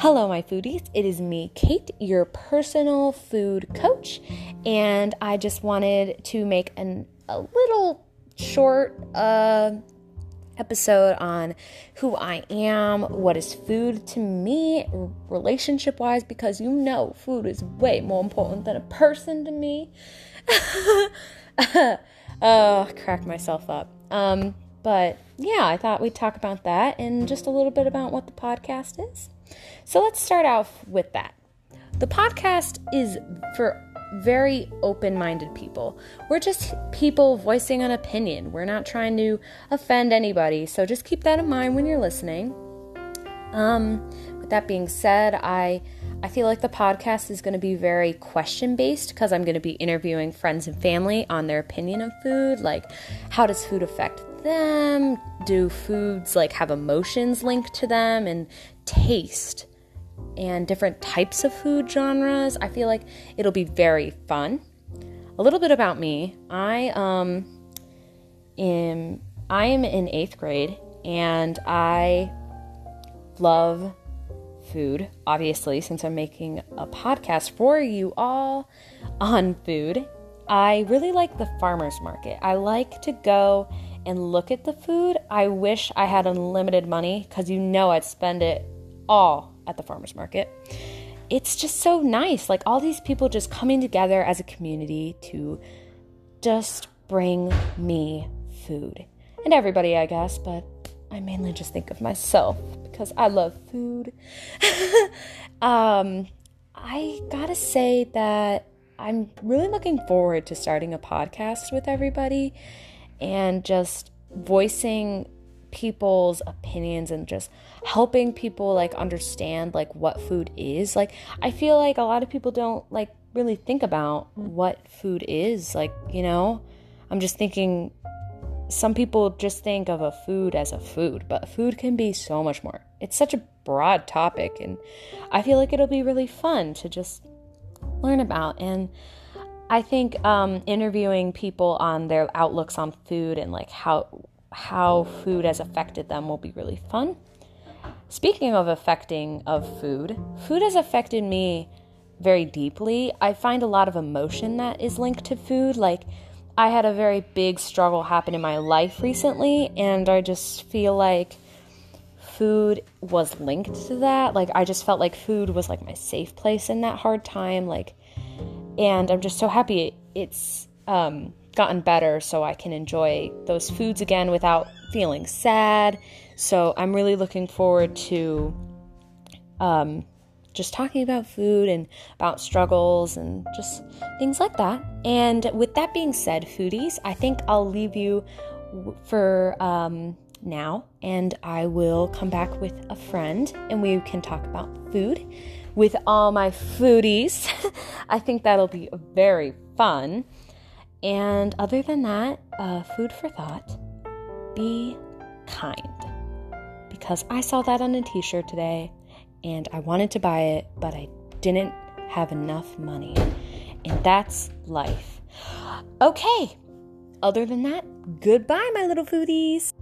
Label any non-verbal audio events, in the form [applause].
Hello, my foodies. It is me, Kate, your personal food coach, and I just wanted to make an, a little short uh, episode on who I am, what is food to me, relationship wise, because you know food is way more important than a person to me. [laughs] oh, crack myself up. Um, but yeah, I thought we'd talk about that and just a little bit about what the podcast is. So let's start off with that. The podcast is for very open minded people. We're just people voicing an opinion. We're not trying to offend anybody. So just keep that in mind when you're listening. Um, with that being said, I I feel like the podcast is going to be very question based because I'm going to be interviewing friends and family on their opinion of food. Like, how does food affect them? Do foods like have emotions linked to them and taste? and different types of food genres. I feel like it'll be very fun. A little bit about me. I um am I am in 8th grade and I love food, obviously, since I'm making a podcast for you all on food. I really like the farmers market. I like to go and look at the food. I wish I had unlimited money because you know I'd spend it all at the farmers market. It's just so nice. Like all these people just coming together as a community to just bring me food. And everybody, I guess, but I mainly just think of myself because I love food. [laughs] um, I gotta say that I'm really looking forward to starting a podcast with everybody and just voicing people's opinions and just helping people like understand like what food is like i feel like a lot of people don't like really think about what food is like you know i'm just thinking some people just think of a food as a food but food can be so much more it's such a broad topic and i feel like it'll be really fun to just learn about and i think um, interviewing people on their outlooks on food and like how how food has affected them will be really fun. Speaking of affecting of food, food has affected me very deeply. I find a lot of emotion that is linked to food. Like I had a very big struggle happen in my life recently and I just feel like food was linked to that. Like I just felt like food was like my safe place in that hard time like and I'm just so happy it's um gotten better so I can enjoy those foods again without feeling sad. So I'm really looking forward to um, just talking about food and about struggles and just things like that. And with that being said, foodies, I think I'll leave you for um, now and I will come back with a friend and we can talk about food with all my foodies. [laughs] I think that'll be very fun. And other than that, uh, food for thought be kind. Because I saw that on a t shirt today and I wanted to buy it, but I didn't have enough money. And that's life. Okay, other than that, goodbye, my little foodies.